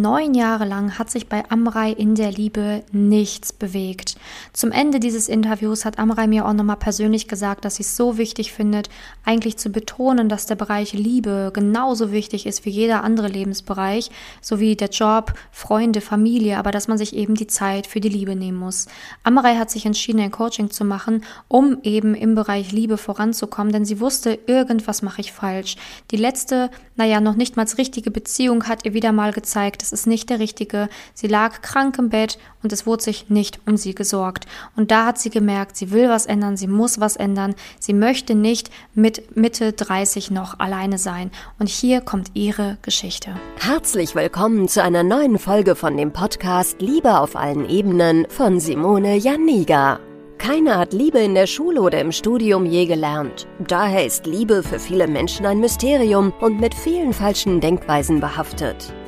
Neun Jahre lang hat sich bei Amrei in der Liebe nichts bewegt. Zum Ende dieses Interviews hat Amrei mir auch nochmal persönlich gesagt, dass sie es so wichtig findet, eigentlich zu betonen, dass der Bereich Liebe genauso wichtig ist wie jeder andere Lebensbereich, sowie der Job, Freunde, Familie, aber dass man sich eben die Zeit für die Liebe nehmen muss. Amrei hat sich entschieden, ein Coaching zu machen, um eben im Bereich Liebe voranzukommen, denn sie wusste, irgendwas mache ich falsch. Die letzte, naja, noch nicht mal richtige Beziehung hat ihr wieder mal gezeigt, es ist nicht der richtige. Sie lag krank im Bett und es wurde sich nicht um sie gesorgt. Und da hat sie gemerkt, sie will was ändern, sie muss was ändern. Sie möchte nicht mit Mitte 30 noch alleine sein. Und hier kommt ihre Geschichte. Herzlich willkommen zu einer neuen Folge von dem Podcast Liebe auf allen Ebenen von Simone Janiga. Keiner hat Liebe in der Schule oder im Studium je gelernt. Daher ist Liebe für viele Menschen ein Mysterium und mit vielen falschen Denkweisen behaftet.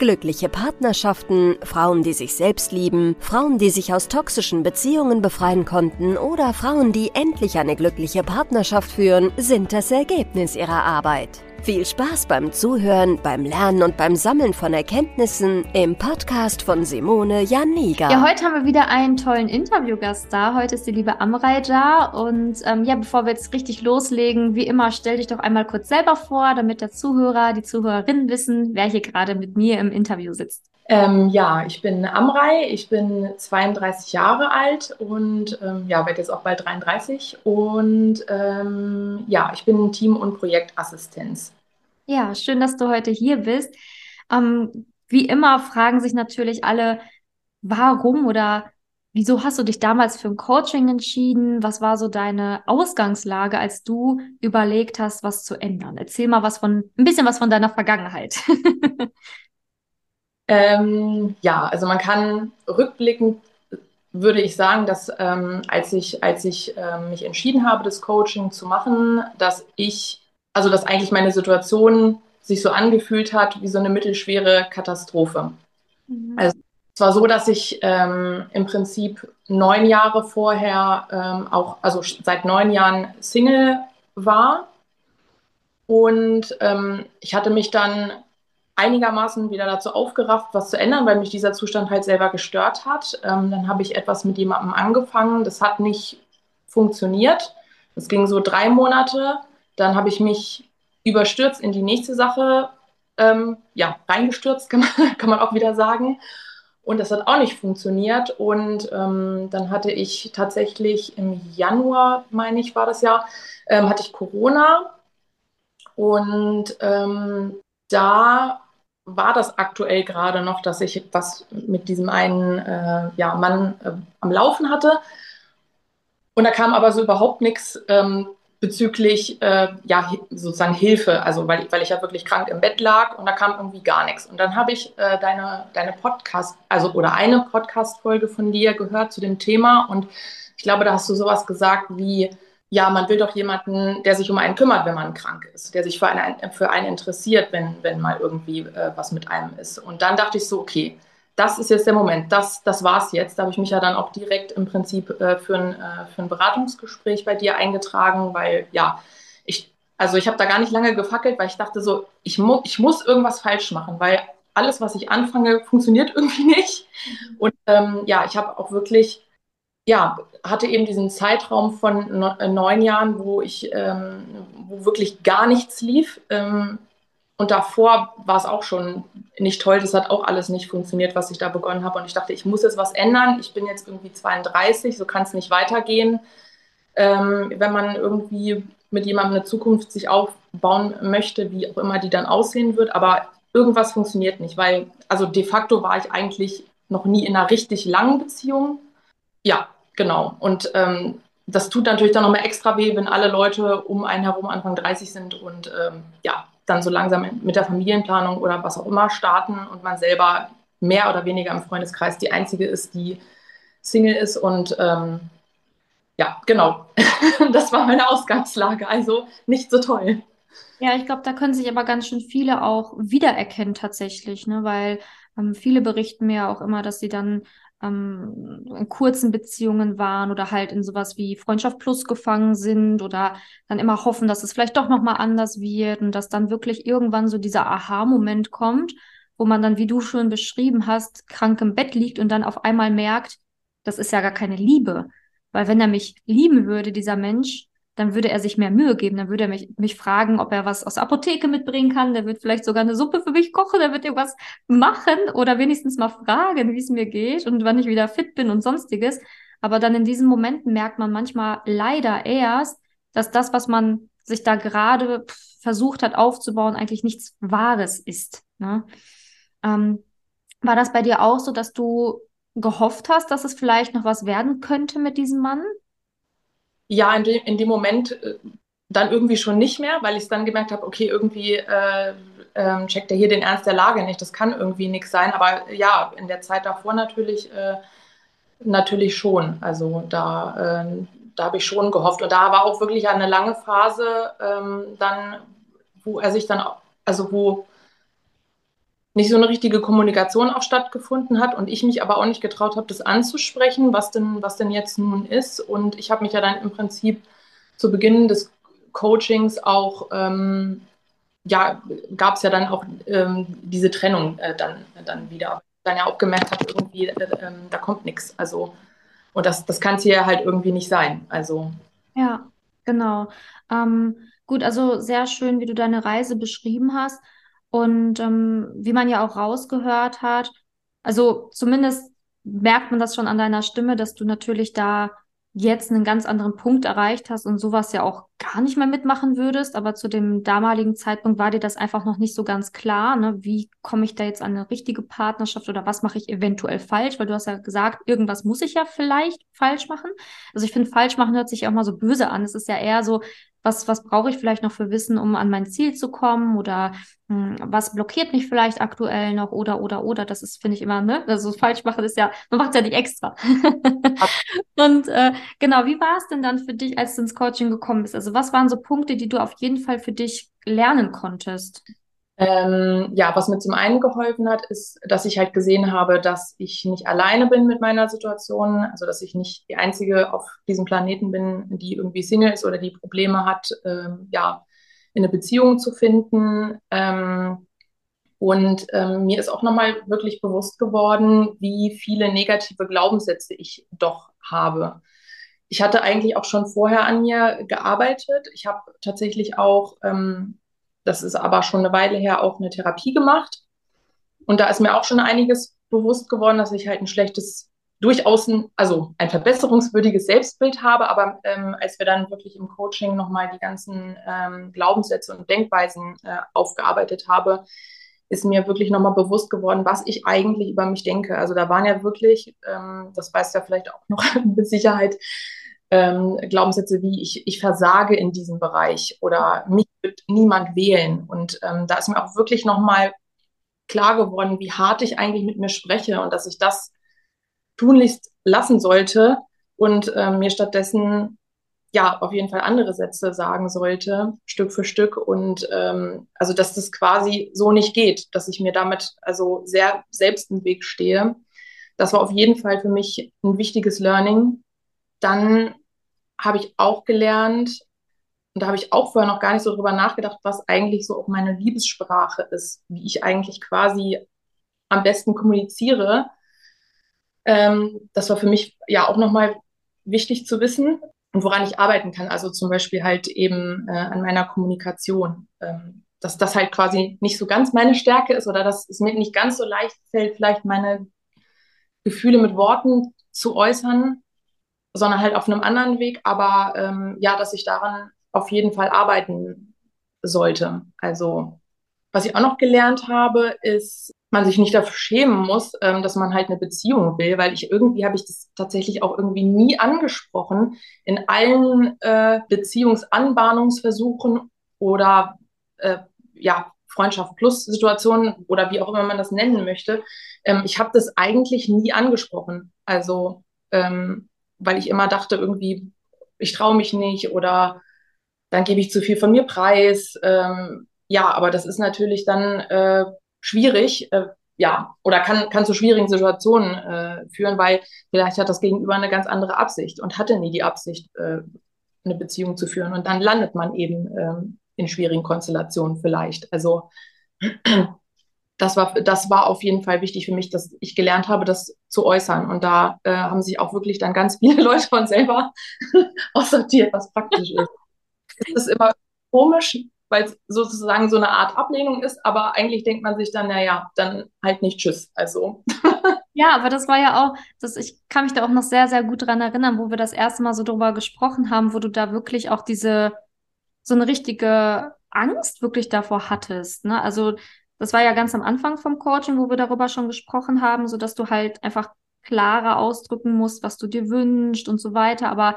Glückliche Partnerschaften, Frauen, die sich selbst lieben, Frauen, die sich aus toxischen Beziehungen befreien konnten oder Frauen, die endlich eine glückliche Partnerschaft führen, sind das Ergebnis ihrer Arbeit. Viel Spaß beim Zuhören, beim Lernen und beim Sammeln von Erkenntnissen im Podcast von Simone Janiga. Ja, heute haben wir wieder einen tollen Interviewgast da. Heute ist die liebe Amrei da. Und ähm, ja, bevor wir jetzt richtig loslegen, wie immer, stell dich doch einmal kurz selber vor, damit der Zuhörer, die Zuhörerinnen wissen, wer hier gerade mit mir im Interview sitzt. Ähm, ja, ich bin Amrei, ich bin 32 Jahre alt und ähm, ja, werde jetzt auch bald 33 und ähm, ja, ich bin Team- und Projektassistenz. Ja, schön, dass du heute hier bist. Ähm, wie immer fragen sich natürlich alle, warum oder wieso hast du dich damals für ein Coaching entschieden? Was war so deine Ausgangslage, als du überlegt hast, was zu ändern? Erzähl mal was von, ein bisschen was von deiner Vergangenheit. Ähm, ja, also man kann rückblickend würde ich sagen, dass ähm, als ich, als ich ähm, mich entschieden habe, das Coaching zu machen, dass ich, also dass eigentlich meine Situation sich so angefühlt hat wie so eine mittelschwere Katastrophe. Mhm. Also es war so, dass ich ähm, im Prinzip neun Jahre vorher ähm, auch, also seit neun Jahren Single war. Und ähm, ich hatte mich dann einigermaßen wieder dazu aufgerafft, was zu ändern, weil mich dieser Zustand halt selber gestört hat. Ähm, dann habe ich etwas mit jemandem angefangen. Das hat nicht funktioniert. Das ging so drei Monate. Dann habe ich mich überstürzt in die nächste Sache, ähm, ja, reingestürzt, kann man, kann man auch wieder sagen. Und das hat auch nicht funktioniert. Und ähm, dann hatte ich tatsächlich im Januar, meine ich, war das ja, ähm, hatte ich Corona. Und ähm, da war das aktuell gerade noch, dass ich was mit diesem einen äh, ja, Mann äh, am Laufen hatte. Und da kam aber so überhaupt nichts ähm, bezüglich äh, ja, sozusagen Hilfe, also weil, weil ich ja wirklich krank im Bett lag und da kam irgendwie gar nichts. Und dann habe ich äh, deine, deine Podcast, also oder eine Podcast-Folge von dir gehört zu dem Thema und ich glaube, da hast du sowas gesagt wie, ja, man will doch jemanden, der sich um einen kümmert, wenn man krank ist, der sich für einen, für einen interessiert, wenn, wenn mal irgendwie äh, was mit einem ist. Und dann dachte ich so, okay, das ist jetzt der Moment, das, das war es jetzt. Da habe ich mich ja dann auch direkt im Prinzip äh, für, ein, äh, für ein Beratungsgespräch bei dir eingetragen, weil ja, ich, also ich habe da gar nicht lange gefackelt, weil ich dachte so, ich, mu ich muss irgendwas falsch machen, weil alles, was ich anfange, funktioniert irgendwie nicht. Und ähm, ja, ich habe auch wirklich ja, hatte eben diesen Zeitraum von äh, neun Jahren, wo ich, ähm, wo wirklich gar nichts lief. Ähm, und davor war es auch schon nicht toll. Das hat auch alles nicht funktioniert, was ich da begonnen habe. Und ich dachte, ich muss jetzt was ändern. Ich bin jetzt irgendwie 32, so kann es nicht weitergehen. Ähm, wenn man irgendwie mit jemandem eine Zukunft sich aufbauen möchte, wie auch immer die dann aussehen wird. Aber irgendwas funktioniert nicht, weil, also de facto war ich eigentlich noch nie in einer richtig langen Beziehung ja, genau. Und ähm, das tut natürlich dann nochmal extra weh, wenn alle Leute um einen herum Anfang 30 sind und ähm, ja, dann so langsam mit der Familienplanung oder was auch immer starten und man selber mehr oder weniger im Freundeskreis die einzige ist, die Single ist und ähm, ja, genau. das war meine Ausgangslage. Also nicht so toll. Ja, ich glaube, da können sich aber ganz schön viele auch wiedererkennen tatsächlich, ne? weil ähm, viele berichten mir auch immer, dass sie dann ähm, in kurzen Beziehungen waren oder halt in sowas wie Freundschaft Plus gefangen sind oder dann immer hoffen, dass es vielleicht doch nochmal anders wird und dass dann wirklich irgendwann so dieser Aha-Moment kommt, wo man dann, wie du schon beschrieben hast, krank im Bett liegt und dann auf einmal merkt, das ist ja gar keine Liebe. Weil wenn er mich lieben würde, dieser Mensch, dann würde er sich mehr Mühe geben. Dann würde er mich, mich fragen, ob er was aus der Apotheke mitbringen kann. Der wird vielleicht sogar eine Suppe für mich kochen. Der wird irgendwas machen oder wenigstens mal fragen, wie es mir geht und wann ich wieder fit bin und sonstiges. Aber dann in diesen Momenten merkt man manchmal leider erst, dass das, was man sich da gerade versucht hat aufzubauen, eigentlich nichts Wahres ist. Ne? Ähm, war das bei dir auch so, dass du gehofft hast, dass es vielleicht noch was werden könnte mit diesem Mann? Ja, in dem, in dem Moment äh, dann irgendwie schon nicht mehr, weil ich dann gemerkt habe, okay, irgendwie äh, äh, checkt er hier den Ernst der Lage nicht. Das kann irgendwie nichts sein. Aber ja, in der Zeit davor natürlich, äh, natürlich schon. Also da, ähm, da habe ich schon gehofft. Und da war auch wirklich eine lange Phase ähm, dann, wo er sich dann, also wo nicht so eine richtige Kommunikation auch stattgefunden hat und ich mich aber auch nicht getraut habe, das anzusprechen, was denn, was denn jetzt nun ist. Und ich habe mich ja dann im Prinzip zu Beginn des Coachings auch, ähm, ja, gab es ja dann auch ähm, diese Trennung äh, dann, dann wieder. Dann ja auch gemerkt habe, irgendwie, äh, äh, da kommt nichts. Also, und das, das kann es hier halt irgendwie nicht sein. Also. Ja, genau. Ähm, gut, also sehr schön, wie du deine Reise beschrieben hast. Und ähm, wie man ja auch rausgehört hat, also zumindest merkt man das schon an deiner Stimme, dass du natürlich da jetzt einen ganz anderen Punkt erreicht hast und sowas ja auch gar nicht mehr mitmachen würdest, aber zu dem damaligen Zeitpunkt war dir das einfach noch nicht so ganz klar, ne? Wie komme ich da jetzt an eine richtige Partnerschaft oder was mache ich eventuell falsch? Weil du hast ja gesagt, irgendwas muss ich ja vielleicht falsch machen. Also ich finde, falsch machen hört sich ja auch mal so böse an. Es ist ja eher so, was, was brauche ich vielleicht noch für Wissen, um an mein Ziel zu kommen oder mh, hm, was blockiert mich vielleicht aktuell noch oder, oder, oder, das ist, finde ich immer, ne, also falsch machen ist ja, man macht es ja nicht extra. und äh, genau, wie war es denn dann für dich, als du ins Coaching gekommen bist? Also was waren so Punkte, die du auf jeden Fall für dich lernen konntest? Ähm, ja, was mir zum einen geholfen hat, ist, dass ich halt gesehen habe, dass ich nicht alleine bin mit meiner Situation, also dass ich nicht die einzige auf diesem Planeten bin, die irgendwie Single ist oder die Probleme hat, ähm, ja, in eine Beziehung zu finden. Ähm, und ähm, mir ist auch nochmal wirklich bewusst geworden, wie viele negative Glaubenssätze ich doch habe. Ich hatte eigentlich auch schon vorher an mir gearbeitet. Ich habe tatsächlich auch ähm, das ist aber schon eine Weile her auch eine Therapie gemacht. Und da ist mir auch schon einiges bewusst geworden, dass ich halt ein schlechtes, durchaus ein, also ein verbesserungswürdiges Selbstbild habe. Aber ähm, als wir dann wirklich im Coaching nochmal die ganzen ähm, Glaubenssätze und Denkweisen äh, aufgearbeitet habe, ist mir wirklich nochmal bewusst geworden, was ich eigentlich über mich denke. Also da waren ja wirklich, ähm, das weiß ja vielleicht auch noch mit Sicherheit, ähm, Glaubenssätze wie ich, ich versage in diesem Bereich oder mich wird niemand wählen. Und ähm, da ist mir auch wirklich nochmal klar geworden, wie hart ich eigentlich mit mir spreche und dass ich das tunlichst lassen sollte und ähm, mir stattdessen ja auf jeden Fall andere Sätze sagen sollte, Stück für Stück. Und ähm, also dass das quasi so nicht geht, dass ich mir damit also sehr selbst im Weg stehe. Das war auf jeden Fall für mich ein wichtiges Learning. Dann habe ich auch gelernt, und da habe ich auch vorher noch gar nicht so drüber nachgedacht, was eigentlich so auch meine Liebessprache ist, wie ich eigentlich quasi am besten kommuniziere. Ähm, das war für mich ja auch nochmal wichtig zu wissen und woran ich arbeiten kann. Also zum Beispiel halt eben äh, an meiner Kommunikation. Ähm, dass das halt quasi nicht so ganz meine Stärke ist oder dass es mir nicht ganz so leicht fällt, vielleicht meine Gefühle mit Worten zu äußern, sondern halt auf einem anderen Weg. Aber ähm, ja, dass ich daran auf jeden Fall arbeiten sollte. Also was ich auch noch gelernt habe, ist, man sich nicht dafür schämen muss, ähm, dass man halt eine Beziehung will, weil ich irgendwie habe ich das tatsächlich auch irgendwie nie angesprochen in allen äh, Beziehungsanbahnungsversuchen oder äh, ja Freundschaft plus Situationen oder wie auch immer man das nennen möchte. Ähm, ich habe das eigentlich nie angesprochen. Also ähm, weil ich immer dachte, irgendwie ich traue mich nicht oder dann gebe ich zu viel von mir preis. Ähm, ja, aber das ist natürlich dann äh, schwierig, äh, ja, oder kann, kann zu schwierigen Situationen äh, führen, weil vielleicht hat das Gegenüber eine ganz andere Absicht und hatte nie die Absicht, äh, eine Beziehung zu führen. Und dann landet man eben ähm, in schwierigen Konstellationen vielleicht. Also das war, das war auf jeden Fall wichtig für mich, dass ich gelernt habe, das zu äußern. Und da äh, haben sich auch wirklich dann ganz viele Leute von selber aussortiert, was praktisch ist. Es ist immer komisch, weil es sozusagen so eine Art Ablehnung ist, aber eigentlich denkt man sich dann, naja, dann halt nicht Tschüss. Also. Ja, aber das war ja auch, das, ich kann mich da auch noch sehr, sehr gut dran erinnern, wo wir das erste Mal so drüber gesprochen haben, wo du da wirklich auch diese, so eine richtige Angst wirklich davor hattest. Ne? Also das war ja ganz am Anfang vom Coaching, wo wir darüber schon gesprochen haben, so dass du halt einfach klarer ausdrücken musst, was du dir wünschst und so weiter. Aber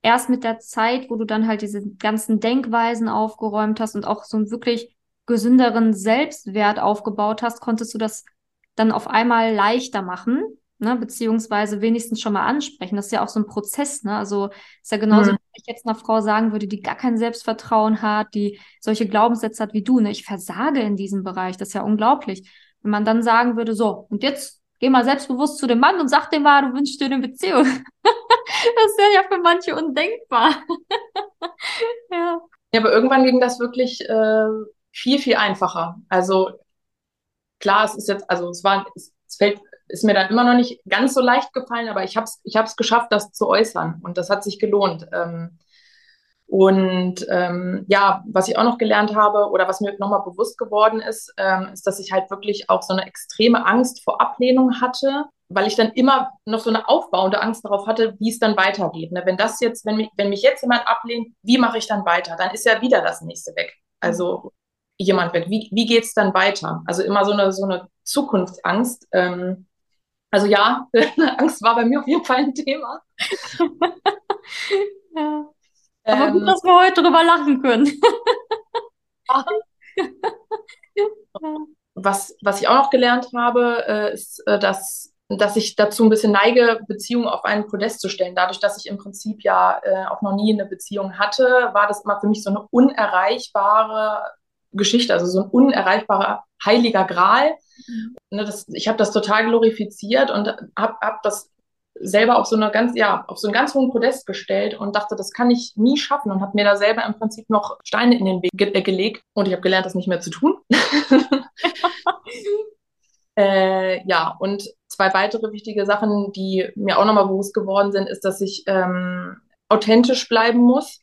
erst mit der Zeit, wo du dann halt diese ganzen Denkweisen aufgeräumt hast und auch so einen wirklich gesünderen Selbstwert aufgebaut hast, konntest du das dann auf einmal leichter machen, ne, beziehungsweise wenigstens schon mal ansprechen. Das ist ja auch so ein Prozess, ne? Also ist ja genauso, mhm. wenn ich jetzt einer Frau sagen würde, die gar kein Selbstvertrauen hat, die solche Glaubenssätze hat wie du, ne, ich versage in diesem Bereich, das ist ja unglaublich. Wenn man dann sagen würde, so, und jetzt geh mal selbstbewusst zu dem Mann und sag dem mal, du wünschst dir eine Beziehung. das ist ja für manche undenkbar. ja. ja, aber irgendwann ging das wirklich äh, viel, viel einfacher. Also klar, es ist jetzt, also es war, es, es fällt, ist mir dann immer noch nicht ganz so leicht gefallen, aber ich habe es ich geschafft, das zu äußern und das hat sich gelohnt. Ähm, und ähm, ja, was ich auch noch gelernt habe oder was mir nochmal bewusst geworden ist, ähm, ist, dass ich halt wirklich auch so eine extreme Angst vor Ablehnung hatte, weil ich dann immer noch so eine aufbauende Angst darauf hatte, wie es dann weitergeht. Ne? Wenn das jetzt, wenn mich, wenn mich jetzt jemand ablehnt, wie mache ich dann weiter? Dann ist ja wieder das nächste weg. Also jemand weg. Wie, wie geht es dann weiter? Also immer so eine, so eine Zukunftsangst. Ähm, also ja, Angst war bei mir auf jeden Fall ein Thema. ja. Aber gut, ähm, dass wir heute drüber lachen können. was, was ich auch noch gelernt habe, äh, ist, äh, dass, dass ich dazu ein bisschen neige, Beziehungen auf einen Podest zu stellen. Dadurch, dass ich im Prinzip ja äh, auch noch nie eine Beziehung hatte, war das immer für mich so eine unerreichbare Geschichte, also so ein unerreichbarer heiliger Gral. Mhm. Ne, das, ich habe das total glorifiziert und habe hab das selber auf so eine ganz, ja, auf so einen ganz hohen Podest gestellt und dachte, das kann ich nie schaffen und habe mir da selber im Prinzip noch Steine in den Weg ge äh, gelegt und ich habe gelernt, das nicht mehr zu tun. äh, ja, und zwei weitere wichtige Sachen, die mir auch nochmal bewusst geworden sind, ist, dass ich ähm, authentisch bleiben muss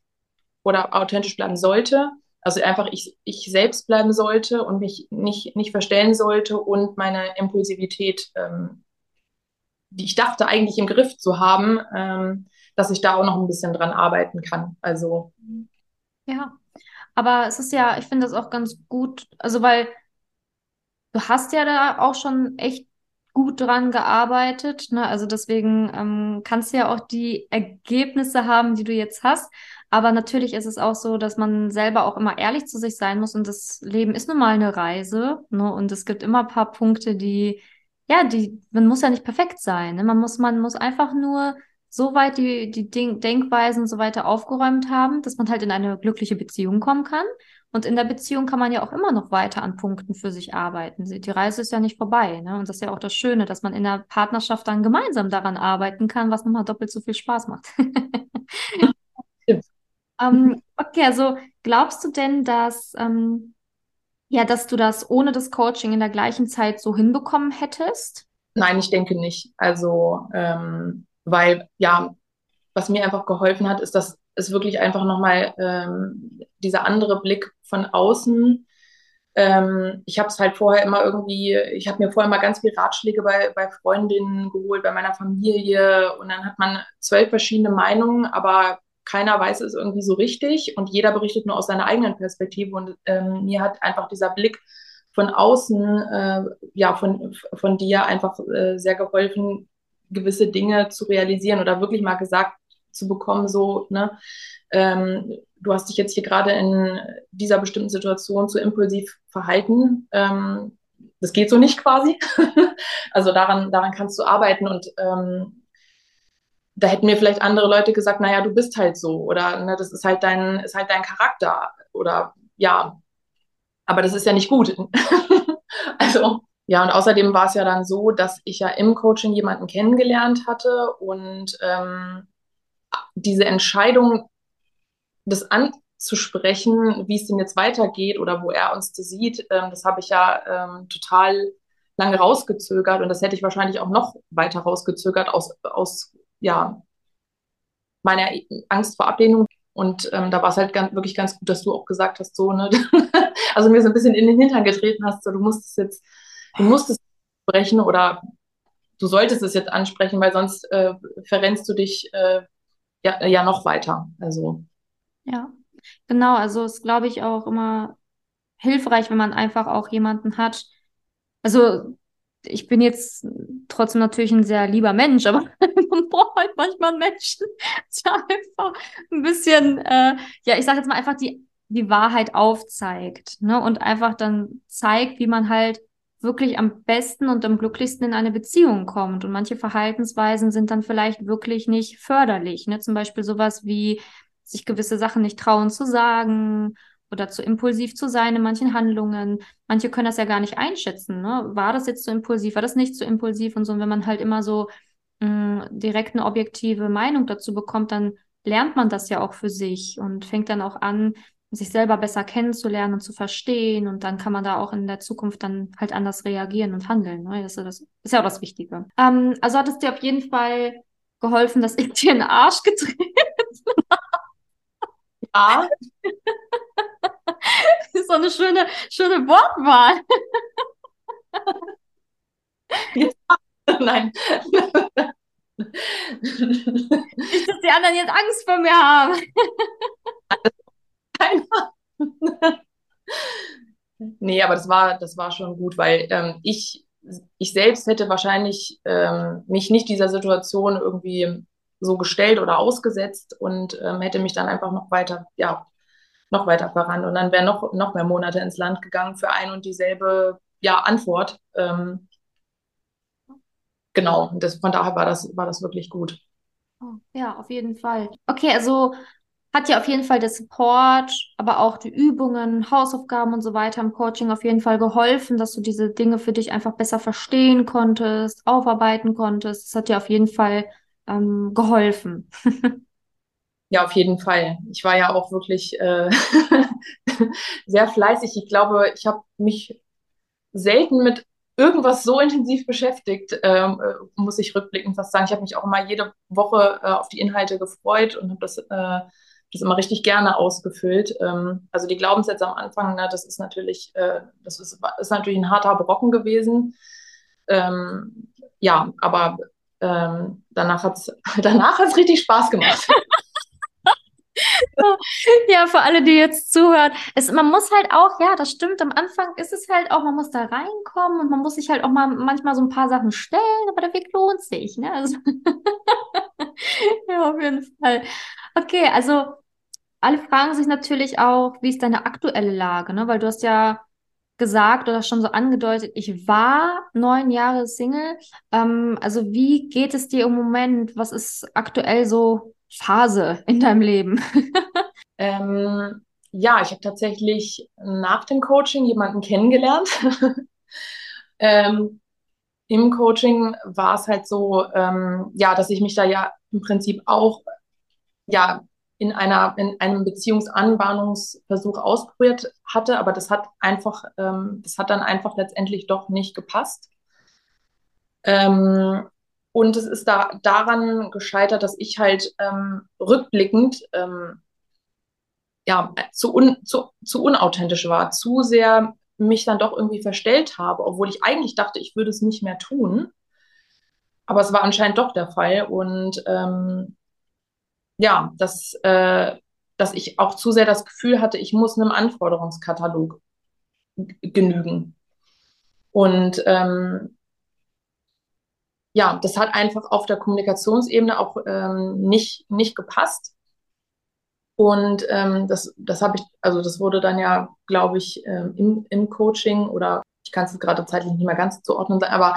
oder authentisch bleiben sollte. Also einfach ich, ich selbst bleiben sollte und mich nicht, nicht verstellen sollte und meine Impulsivität ähm, die ich dachte eigentlich im Griff zu haben, ähm, dass ich da auch noch ein bisschen dran arbeiten kann. Also. Ja, aber es ist ja, ich finde das auch ganz gut, also weil du hast ja da auch schon echt gut dran gearbeitet, ne? Also deswegen ähm, kannst du ja auch die Ergebnisse haben, die du jetzt hast. Aber natürlich ist es auch so, dass man selber auch immer ehrlich zu sich sein muss und das Leben ist nun mal eine Reise, ne? Und es gibt immer ein paar Punkte, die ja, die, man muss ja nicht perfekt sein. Ne? Man muss, man muss einfach nur so weit die, die Denk Denkweisen so weiter aufgeräumt haben, dass man halt in eine glückliche Beziehung kommen kann. Und in der Beziehung kann man ja auch immer noch weiter an Punkten für sich arbeiten. Die Reise ist ja nicht vorbei. Ne? Und das ist ja auch das Schöne, dass man in der Partnerschaft dann gemeinsam daran arbeiten kann, was nochmal doppelt so viel Spaß macht. ähm, okay, also glaubst du denn, dass ähm, ja, dass du das ohne das Coaching in der gleichen Zeit so hinbekommen hättest? Nein, ich denke nicht. Also, ähm, weil ja, was mir einfach geholfen hat, ist, dass es wirklich einfach nochmal ähm, dieser andere Blick von außen. Ähm, ich habe es halt vorher immer irgendwie, ich habe mir vorher mal ganz viele Ratschläge bei, bei Freundinnen geholt, bei meiner Familie und dann hat man zwölf verschiedene Meinungen, aber keiner weiß es irgendwie so richtig und jeder berichtet nur aus seiner eigenen Perspektive. Und ähm, mir hat einfach dieser Blick von außen, äh, ja, von, von dir einfach äh, sehr geholfen, gewisse Dinge zu realisieren oder wirklich mal gesagt zu bekommen, so, ne, ähm, du hast dich jetzt hier gerade in dieser bestimmten Situation zu impulsiv verhalten. Ähm, das geht so nicht quasi. also daran, daran kannst du arbeiten und ähm, da hätten mir vielleicht andere Leute gesagt, naja, du bist halt so oder ne, das ist halt dein, ist halt dein Charakter oder ja, aber das ist ja nicht gut. also ja, und außerdem war es ja dann so, dass ich ja im Coaching jemanden kennengelernt hatte und ähm, diese Entscheidung, das anzusprechen, wie es denn jetzt weitergeht oder wo er uns das sieht, ähm, das habe ich ja ähm, total lange rausgezögert und das hätte ich wahrscheinlich auch noch weiter rausgezögert aus, aus ja, meiner Angst vor Ablehnung. Und ähm, da war es halt ganz, wirklich ganz gut, dass du auch gesagt hast, so, ne, also mir so ein bisschen in den Hintern getreten hast, so, du musst es jetzt, du musst es sprechen oder du solltest es jetzt ansprechen, weil sonst äh, verrennst du dich äh, ja, ja noch weiter. Also. Ja, genau. Also ist, glaube ich, auch immer hilfreich, wenn man einfach auch jemanden hat. Also ich bin jetzt trotzdem natürlich ein sehr lieber Mensch, aber man braucht halt manchmal Menschen, der einfach ein bisschen, äh, ja, ich sage jetzt mal einfach die, die Wahrheit aufzeigt, ne? Und einfach dann zeigt, wie man halt wirklich am besten und am glücklichsten in eine Beziehung kommt. Und manche Verhaltensweisen sind dann vielleicht wirklich nicht förderlich. Ne? Zum Beispiel sowas wie sich gewisse Sachen nicht trauen zu sagen oder zu impulsiv zu sein in manchen Handlungen. Manche können das ja gar nicht einschätzen. Ne? War das jetzt zu impulsiv? War das nicht zu impulsiv? Und so, und wenn man halt immer so mh, direkt eine objektive Meinung dazu bekommt, dann lernt man das ja auch für sich und fängt dann auch an, sich selber besser kennenzulernen und zu verstehen. Und dann kann man da auch in der Zukunft dann halt anders reagieren und handeln. Ne? Das, ist, das ist ja auch das Wichtige. Ähm, also hat es dir auf jeden Fall geholfen, dass ich dir in den Arsch getreten habe. Ja. Das ist so eine schöne, schöne Wortwahl. Ja. Nein. Nicht, dass die anderen jetzt Angst vor mir haben. nee, aber das war, das war schon gut, weil ähm, ich, ich selbst hätte wahrscheinlich ähm, mich nicht dieser Situation irgendwie so gestellt oder ausgesetzt und ähm, hätte mich dann einfach noch weiter, ja, noch weiter voran. Und dann wären noch, noch mehr Monate ins Land gegangen für ein und dieselbe ja, Antwort. Ähm, genau, das, von daher war das, war das wirklich gut. Oh, ja, auf jeden Fall. Okay, also hat ja auf jeden Fall der Support, aber auch die Übungen, Hausaufgaben und so weiter im Coaching auf jeden Fall geholfen, dass du diese Dinge für dich einfach besser verstehen konntest, aufarbeiten konntest. Das hat dir auf jeden Fall ähm, geholfen. Ja, auf jeden Fall. Ich war ja auch wirklich äh, sehr fleißig. Ich glaube, ich habe mich selten mit irgendwas so intensiv beschäftigt, ähm, äh, muss ich rückblickend fast sagen. Ich habe mich auch immer jede Woche äh, auf die Inhalte gefreut und habe das, äh, das immer richtig gerne ausgefüllt. Ähm, also die Glaubenssätze am Anfang, ne, das ist natürlich, äh, das ist, ist natürlich ein harter Brocken gewesen. Ähm, ja, aber ähm, danach hat es danach hat's richtig Spaß gemacht. ja, für alle, die jetzt zuhören, es, man muss halt auch, ja, das stimmt, am Anfang ist es halt auch, man muss da reinkommen und man muss sich halt auch mal manchmal so ein paar Sachen stellen, aber der Weg lohnt sich, ne? Also ja, auf jeden Fall. Okay, also alle fragen sich natürlich auch, wie ist deine aktuelle Lage, ne? Weil du hast ja gesagt oder schon so angedeutet, ich war neun Jahre Single. Ähm, also wie geht es dir im Moment? Was ist aktuell so Phase in deinem Leben? ähm, ja, ich habe tatsächlich nach dem Coaching jemanden kennengelernt. ähm, Im Coaching war es halt so, ähm, ja, dass ich mich da ja im Prinzip auch ja in einer in einem Beziehungsanbahnungsversuch ausprobiert hatte, aber das hat einfach, ähm, das hat dann einfach letztendlich doch nicht gepasst. Ähm, und es ist da daran gescheitert, dass ich halt ähm, rückblickend ähm, ja, zu, un, zu, zu unauthentisch war, zu sehr mich dann doch irgendwie verstellt habe, obwohl ich eigentlich dachte, ich würde es nicht mehr tun. Aber es war anscheinend doch der Fall. Und ähm, ja, dass, äh, dass ich auch zu sehr das Gefühl hatte, ich muss einem Anforderungskatalog genügen. Und ähm, ja, das hat einfach auf der Kommunikationsebene auch ähm, nicht, nicht gepasst. Und ähm, das, das habe ich, also das wurde dann ja, glaube ich, ähm, im, im Coaching oder ich kann es gerade zeitlich nicht mehr ganz zuordnen, aber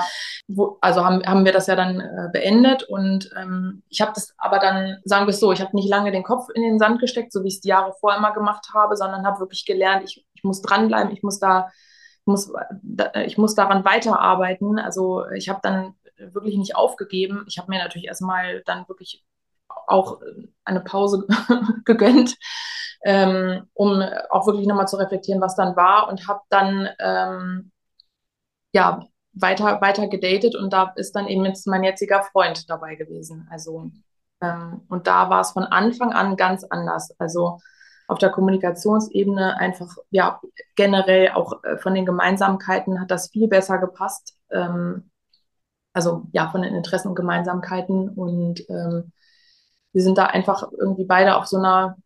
wo, also haben, haben wir das ja dann äh, beendet und ähm, ich habe das aber dann, sagen wir es so, ich habe nicht lange den Kopf in den Sand gesteckt, so wie ich es die Jahre vorher immer gemacht habe, sondern habe wirklich gelernt, ich, ich muss dranbleiben, ich muss da, muss, ich muss daran weiterarbeiten. Also ich habe dann wirklich nicht aufgegeben. Ich habe mir natürlich erstmal dann wirklich auch eine Pause gegönnt ähm, um auch wirklich nochmal zu reflektieren, was dann war und habe dann ähm, ja weiter, weiter gedatet und da ist dann eben jetzt mein jetziger Freund dabei gewesen. Also ähm, und da war es von Anfang an ganz anders. Also auf der Kommunikationsebene einfach, ja, generell auch äh, von den Gemeinsamkeiten hat das viel besser gepasst. Ähm, also ja, von den Interessen und Gemeinsamkeiten. Und ähm, wir sind da einfach irgendwie beide auf so einer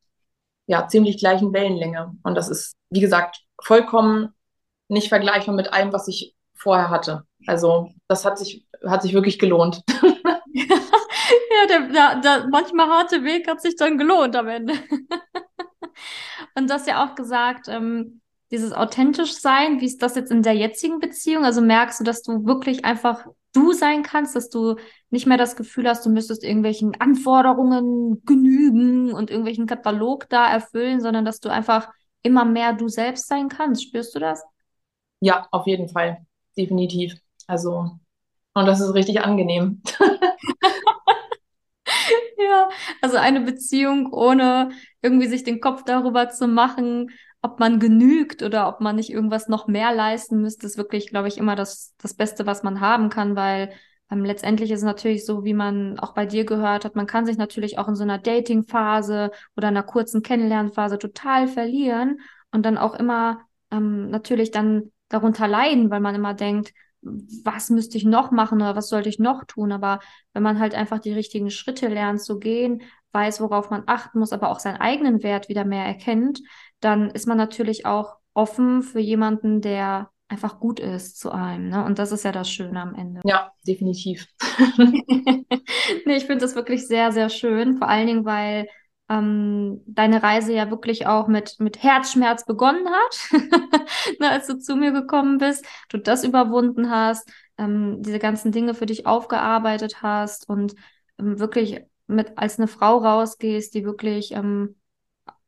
ja, ziemlich gleichen Wellenlänge. Und das ist, wie gesagt, vollkommen nicht vergleichbar mit allem, was ich vorher hatte. Also das hat sich, hat sich wirklich gelohnt. ja, der, der, der manchmal harte Weg hat sich dann gelohnt am Ende. Und du hast ja auch gesagt, ähm, dieses authentisch sein, wie ist das jetzt in der jetzigen Beziehung? Also merkst du, dass du wirklich einfach du sein kannst, dass du nicht mehr das Gefühl hast, du müsstest irgendwelchen Anforderungen genügen und irgendwelchen Katalog da erfüllen, sondern dass du einfach immer mehr du selbst sein kannst. Spürst du das? Ja, auf jeden Fall. Definitiv. Also, und das ist richtig angenehm. ja, also eine Beziehung ohne irgendwie sich den Kopf darüber zu machen, ob man genügt oder ob man nicht irgendwas noch mehr leisten müsste, ist wirklich, glaube ich, immer das, das Beste, was man haben kann, weil ähm, letztendlich ist es natürlich so, wie man auch bei dir gehört hat, man kann sich natürlich auch in so einer Dating-Phase oder einer kurzen Kennenlernphase total verlieren und dann auch immer ähm, natürlich dann darunter leiden, weil man immer denkt, was müsste ich noch machen oder was sollte ich noch tun? Aber wenn man halt einfach die richtigen Schritte lernt zu gehen, weiß, worauf man achten muss, aber auch seinen eigenen Wert wieder mehr erkennt, dann ist man natürlich auch offen für jemanden, der einfach gut ist zu einem. Ne? Und das ist ja das Schöne am Ende. Ja, definitiv. nee, ich finde das wirklich sehr, sehr schön. Vor allen Dingen, weil ähm, deine Reise ja wirklich auch mit, mit Herzschmerz begonnen hat, ne, als du zu mir gekommen bist, du das überwunden hast, ähm, diese ganzen Dinge für dich aufgearbeitet hast und ähm, wirklich mit als eine Frau rausgehst, die wirklich ähm,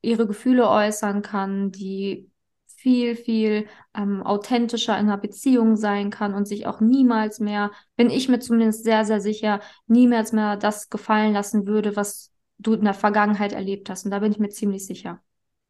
ihre Gefühle äußern kann, die viel, viel ähm, authentischer in einer Beziehung sein kann und sich auch niemals mehr, bin ich mir zumindest sehr, sehr sicher, niemals mehr das gefallen lassen würde, was du in der Vergangenheit erlebt hast. Und da bin ich mir ziemlich sicher.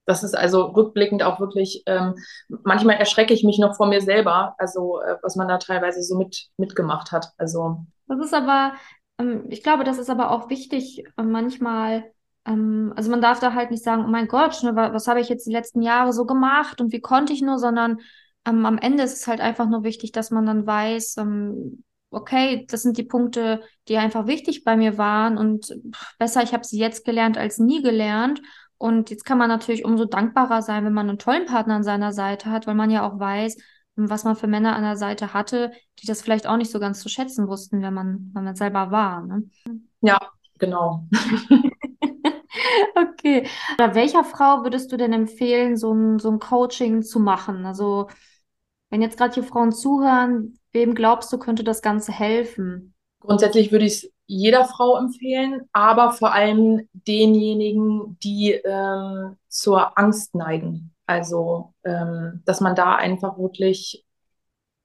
Das ist also rückblickend auch wirklich, ähm, manchmal erschrecke ich mich noch vor mir selber, also äh, was man da teilweise so mit, mitgemacht hat. Also. Das ist aber, ähm, ich glaube, das ist aber auch wichtig, äh, manchmal ähm, also man darf da halt nicht sagen, oh mein Gott, ne, was, was habe ich jetzt die letzten Jahre so gemacht und wie konnte ich nur, sondern ähm, am Ende ist es halt einfach nur wichtig, dass man dann weiß, ähm, okay, das sind die Punkte, die einfach wichtig bei mir waren und besser, ich habe sie jetzt gelernt als nie gelernt. Und jetzt kann man natürlich umso dankbarer sein, wenn man einen tollen Partner an seiner Seite hat, weil man ja auch weiß, was man für Männer an der Seite hatte, die das vielleicht auch nicht so ganz zu schätzen wussten, wenn man, wenn man selber war. Ne? Ja, genau. Okay. Oder welcher Frau würdest du denn empfehlen, so ein, so ein Coaching zu machen? Also, wenn jetzt gerade hier Frauen zuhören, wem glaubst du, könnte das Ganze helfen? Grundsätzlich würde ich es jeder Frau empfehlen, aber vor allem denjenigen, die ähm, zur Angst neigen. Also, ähm, dass man da einfach wirklich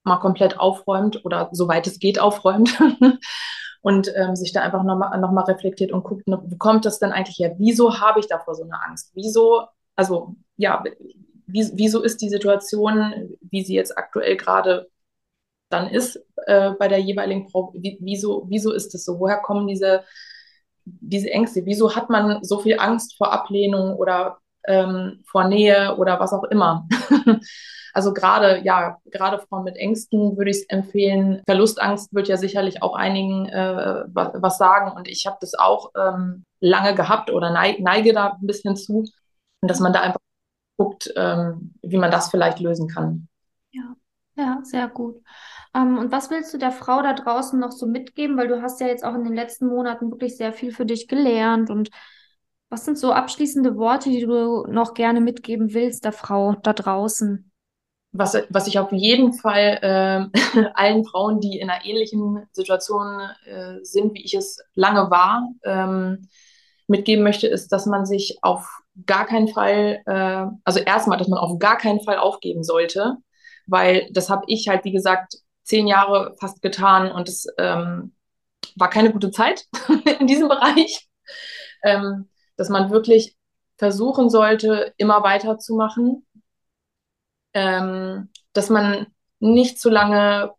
mal komplett aufräumt oder soweit es geht aufräumt und ähm, sich da einfach nochmal noch mal reflektiert und guckt, wo kommt das denn eigentlich her? Wieso habe ich davor so eine Angst? Wieso, also ja, wie, wieso ist die Situation, wie sie jetzt aktuell gerade dann ist äh, bei der jeweiligen Frau, wie, wieso, wieso ist es so? Woher kommen diese, diese Ängste? Wieso hat man so viel Angst vor Ablehnung oder ähm, vor Nähe oder was auch immer? Also gerade, ja, gerade Frauen mit Ängsten würde ich es empfehlen. Verlustangst wird ja sicherlich auch einigen äh, was sagen. Und ich habe das auch ähm, lange gehabt oder neige, da ein bisschen zu. Dass man da einfach guckt, ähm, wie man das vielleicht lösen kann. Ja, ja, sehr gut. Ähm, und was willst du der Frau da draußen noch so mitgeben? Weil du hast ja jetzt auch in den letzten Monaten wirklich sehr viel für dich gelernt. Und was sind so abschließende Worte, die du noch gerne mitgeben willst der Frau da draußen? was, was ich auf jeden Fall äh, allen Frauen, die in einer ähnlichen Situation äh, sind, wie ich es lange war, ähm, mitgeben möchte, ist, dass man sich auf gar keinen Fall, äh, also erstmal, dass man auf gar keinen Fall aufgeben sollte, weil das habe ich halt, wie gesagt, zehn Jahre fast getan und es ähm, war keine gute Zeit in diesem Bereich, ähm, dass man wirklich versuchen sollte, immer weiterzumachen, ähm, dass man nicht zu lange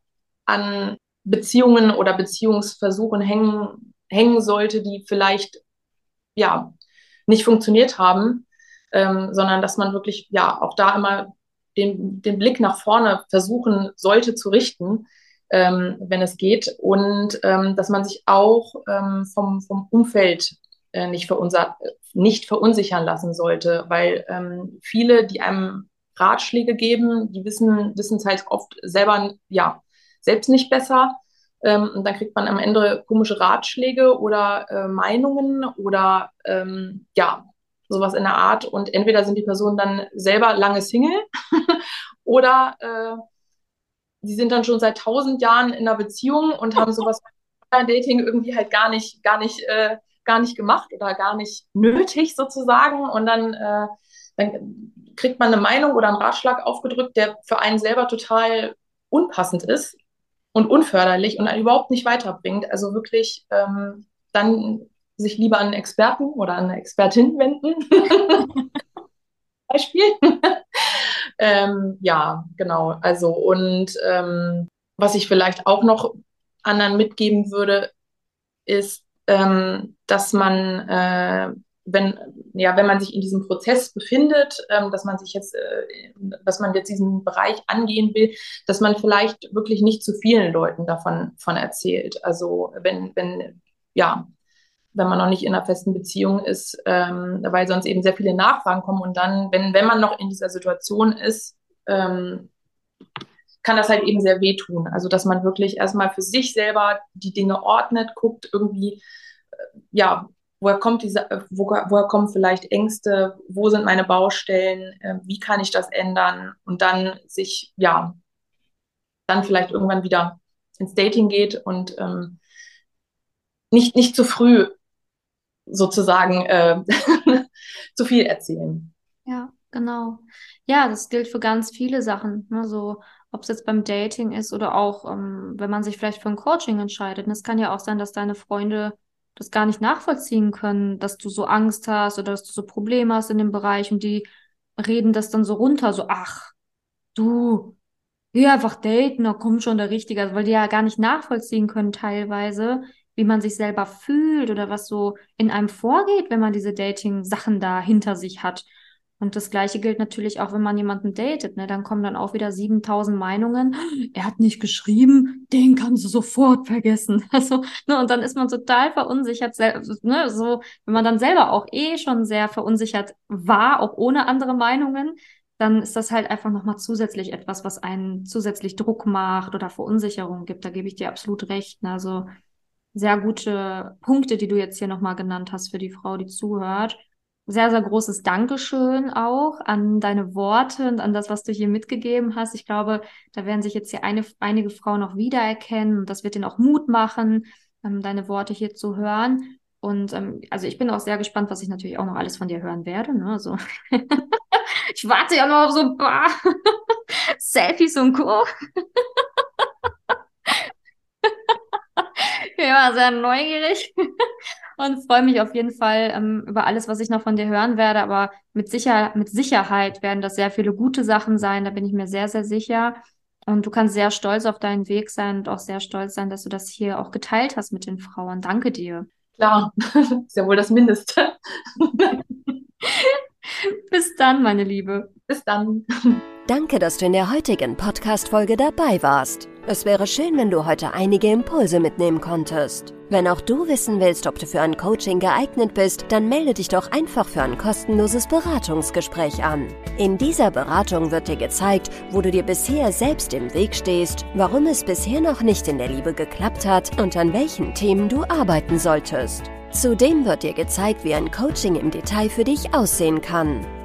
an Beziehungen oder Beziehungsversuchen hängen, hängen sollte, die vielleicht ja nicht funktioniert haben, ähm, sondern dass man wirklich ja auch da immer den, den Blick nach vorne versuchen sollte zu richten, ähm, wenn es geht. Und ähm, dass man sich auch ähm, vom, vom Umfeld äh, nicht, nicht verunsichern lassen sollte, weil ähm, viele, die einem Ratschläge geben, die wissen wissen es halt oft selber ja selbst nicht besser. Ähm, und dann kriegt man am Ende komische Ratschläge oder äh, Meinungen oder ähm, ja, sowas in der Art. Und entweder sind die Personen dann selber lange Single oder äh, die sind dann schon seit tausend Jahren in einer Beziehung und haben sowas Dating irgendwie halt gar nicht, gar nicht, äh, gar nicht gemacht oder gar nicht nötig sozusagen. Und dann, äh, dann kriegt man eine Meinung oder einen Ratschlag aufgedrückt, der für einen selber total unpassend ist und unförderlich und einen überhaupt nicht weiterbringt. Also wirklich ähm, dann sich lieber an einen Experten oder an eine Expertin wenden. Beispiel. ähm, ja, genau. Also und ähm, was ich vielleicht auch noch anderen mitgeben würde, ist, ähm, dass man, äh, wenn, ja, wenn man sich in diesem Prozess befindet, ähm, dass man sich jetzt, äh, dass man jetzt diesen Bereich angehen will, dass man vielleicht wirklich nicht zu vielen Leuten davon von erzählt. Also wenn, wenn, ja, wenn man noch nicht in einer festen Beziehung ist, ähm, weil sonst eben sehr viele Nachfragen kommen und dann, wenn, wenn man noch in dieser Situation ist, ähm, kann das halt eben sehr wehtun. Also, dass man wirklich erstmal für sich selber die Dinge ordnet, guckt irgendwie, äh, ja, woher kommt diese, äh, wo, woher kommen vielleicht Ängste, wo sind meine Baustellen, äh, wie kann ich das ändern und dann sich, ja, dann vielleicht irgendwann wieder ins Dating geht und ähm, nicht, nicht zu früh sozusagen äh, zu viel erzählen. Ja, genau. Ja, das gilt für ganz viele Sachen. Ne? So, ob es jetzt beim Dating ist oder auch, ähm, wenn man sich vielleicht für ein Coaching entscheidet. Es kann ja auch sein, dass deine Freunde das gar nicht nachvollziehen können, dass du so Angst hast oder dass du so Probleme hast in dem Bereich und die reden das dann so runter, so, ach, du, geh einfach daten, da kommt schon der Richtige, also, weil die ja gar nicht nachvollziehen können teilweise, wie man sich selber fühlt oder was so in einem vorgeht, wenn man diese Dating-Sachen da hinter sich hat. Und das Gleiche gilt natürlich auch, wenn man jemanden datet, ne? Dann kommen dann auch wieder 7000 Meinungen. Er hat nicht geschrieben, den kannst du sofort vergessen. Also, ne? Und dann ist man total verunsichert, ne? So, wenn man dann selber auch eh schon sehr verunsichert war, auch ohne andere Meinungen, dann ist das halt einfach nochmal zusätzlich etwas, was einen zusätzlich Druck macht oder Verunsicherung gibt. Da gebe ich dir absolut recht. Ne? Also, sehr gute Punkte, die du jetzt hier nochmal genannt hast für die Frau, die zuhört. Sehr, sehr großes Dankeschön auch an deine Worte und an das, was du hier mitgegeben hast. Ich glaube, da werden sich jetzt hier eine, einige Frauen noch wiedererkennen und das wird ihnen auch Mut machen, ähm, deine Worte hier zu hören. Und ähm, also ich bin auch sehr gespannt, was ich natürlich auch noch alles von dir hören werde. Ne? Also ich warte ja noch auf so ein paar Selfies und Co. Ich war sehr neugierig und freue mich auf jeden Fall ähm, über alles, was ich noch von dir hören werde. Aber mit, sicher mit Sicherheit werden das sehr viele gute Sachen sein. Da bin ich mir sehr, sehr sicher. Und du kannst sehr stolz auf deinen Weg sein und auch sehr stolz sein, dass du das hier auch geteilt hast mit den Frauen. Danke dir. Klar, ist ja wohl das Mindeste. Bis dann, meine Liebe. Bis dann. Danke, dass du in der heutigen Podcast-Folge dabei warst. Es wäre schön, wenn du heute einige Impulse mitnehmen konntest. Wenn auch du wissen willst, ob du für ein Coaching geeignet bist, dann melde dich doch einfach für ein kostenloses Beratungsgespräch an. In dieser Beratung wird dir gezeigt, wo du dir bisher selbst im Weg stehst, warum es bisher noch nicht in der Liebe geklappt hat und an welchen Themen du arbeiten solltest. Zudem wird dir gezeigt, wie ein Coaching im Detail für dich aussehen kann.